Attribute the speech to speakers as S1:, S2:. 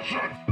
S1: Russian.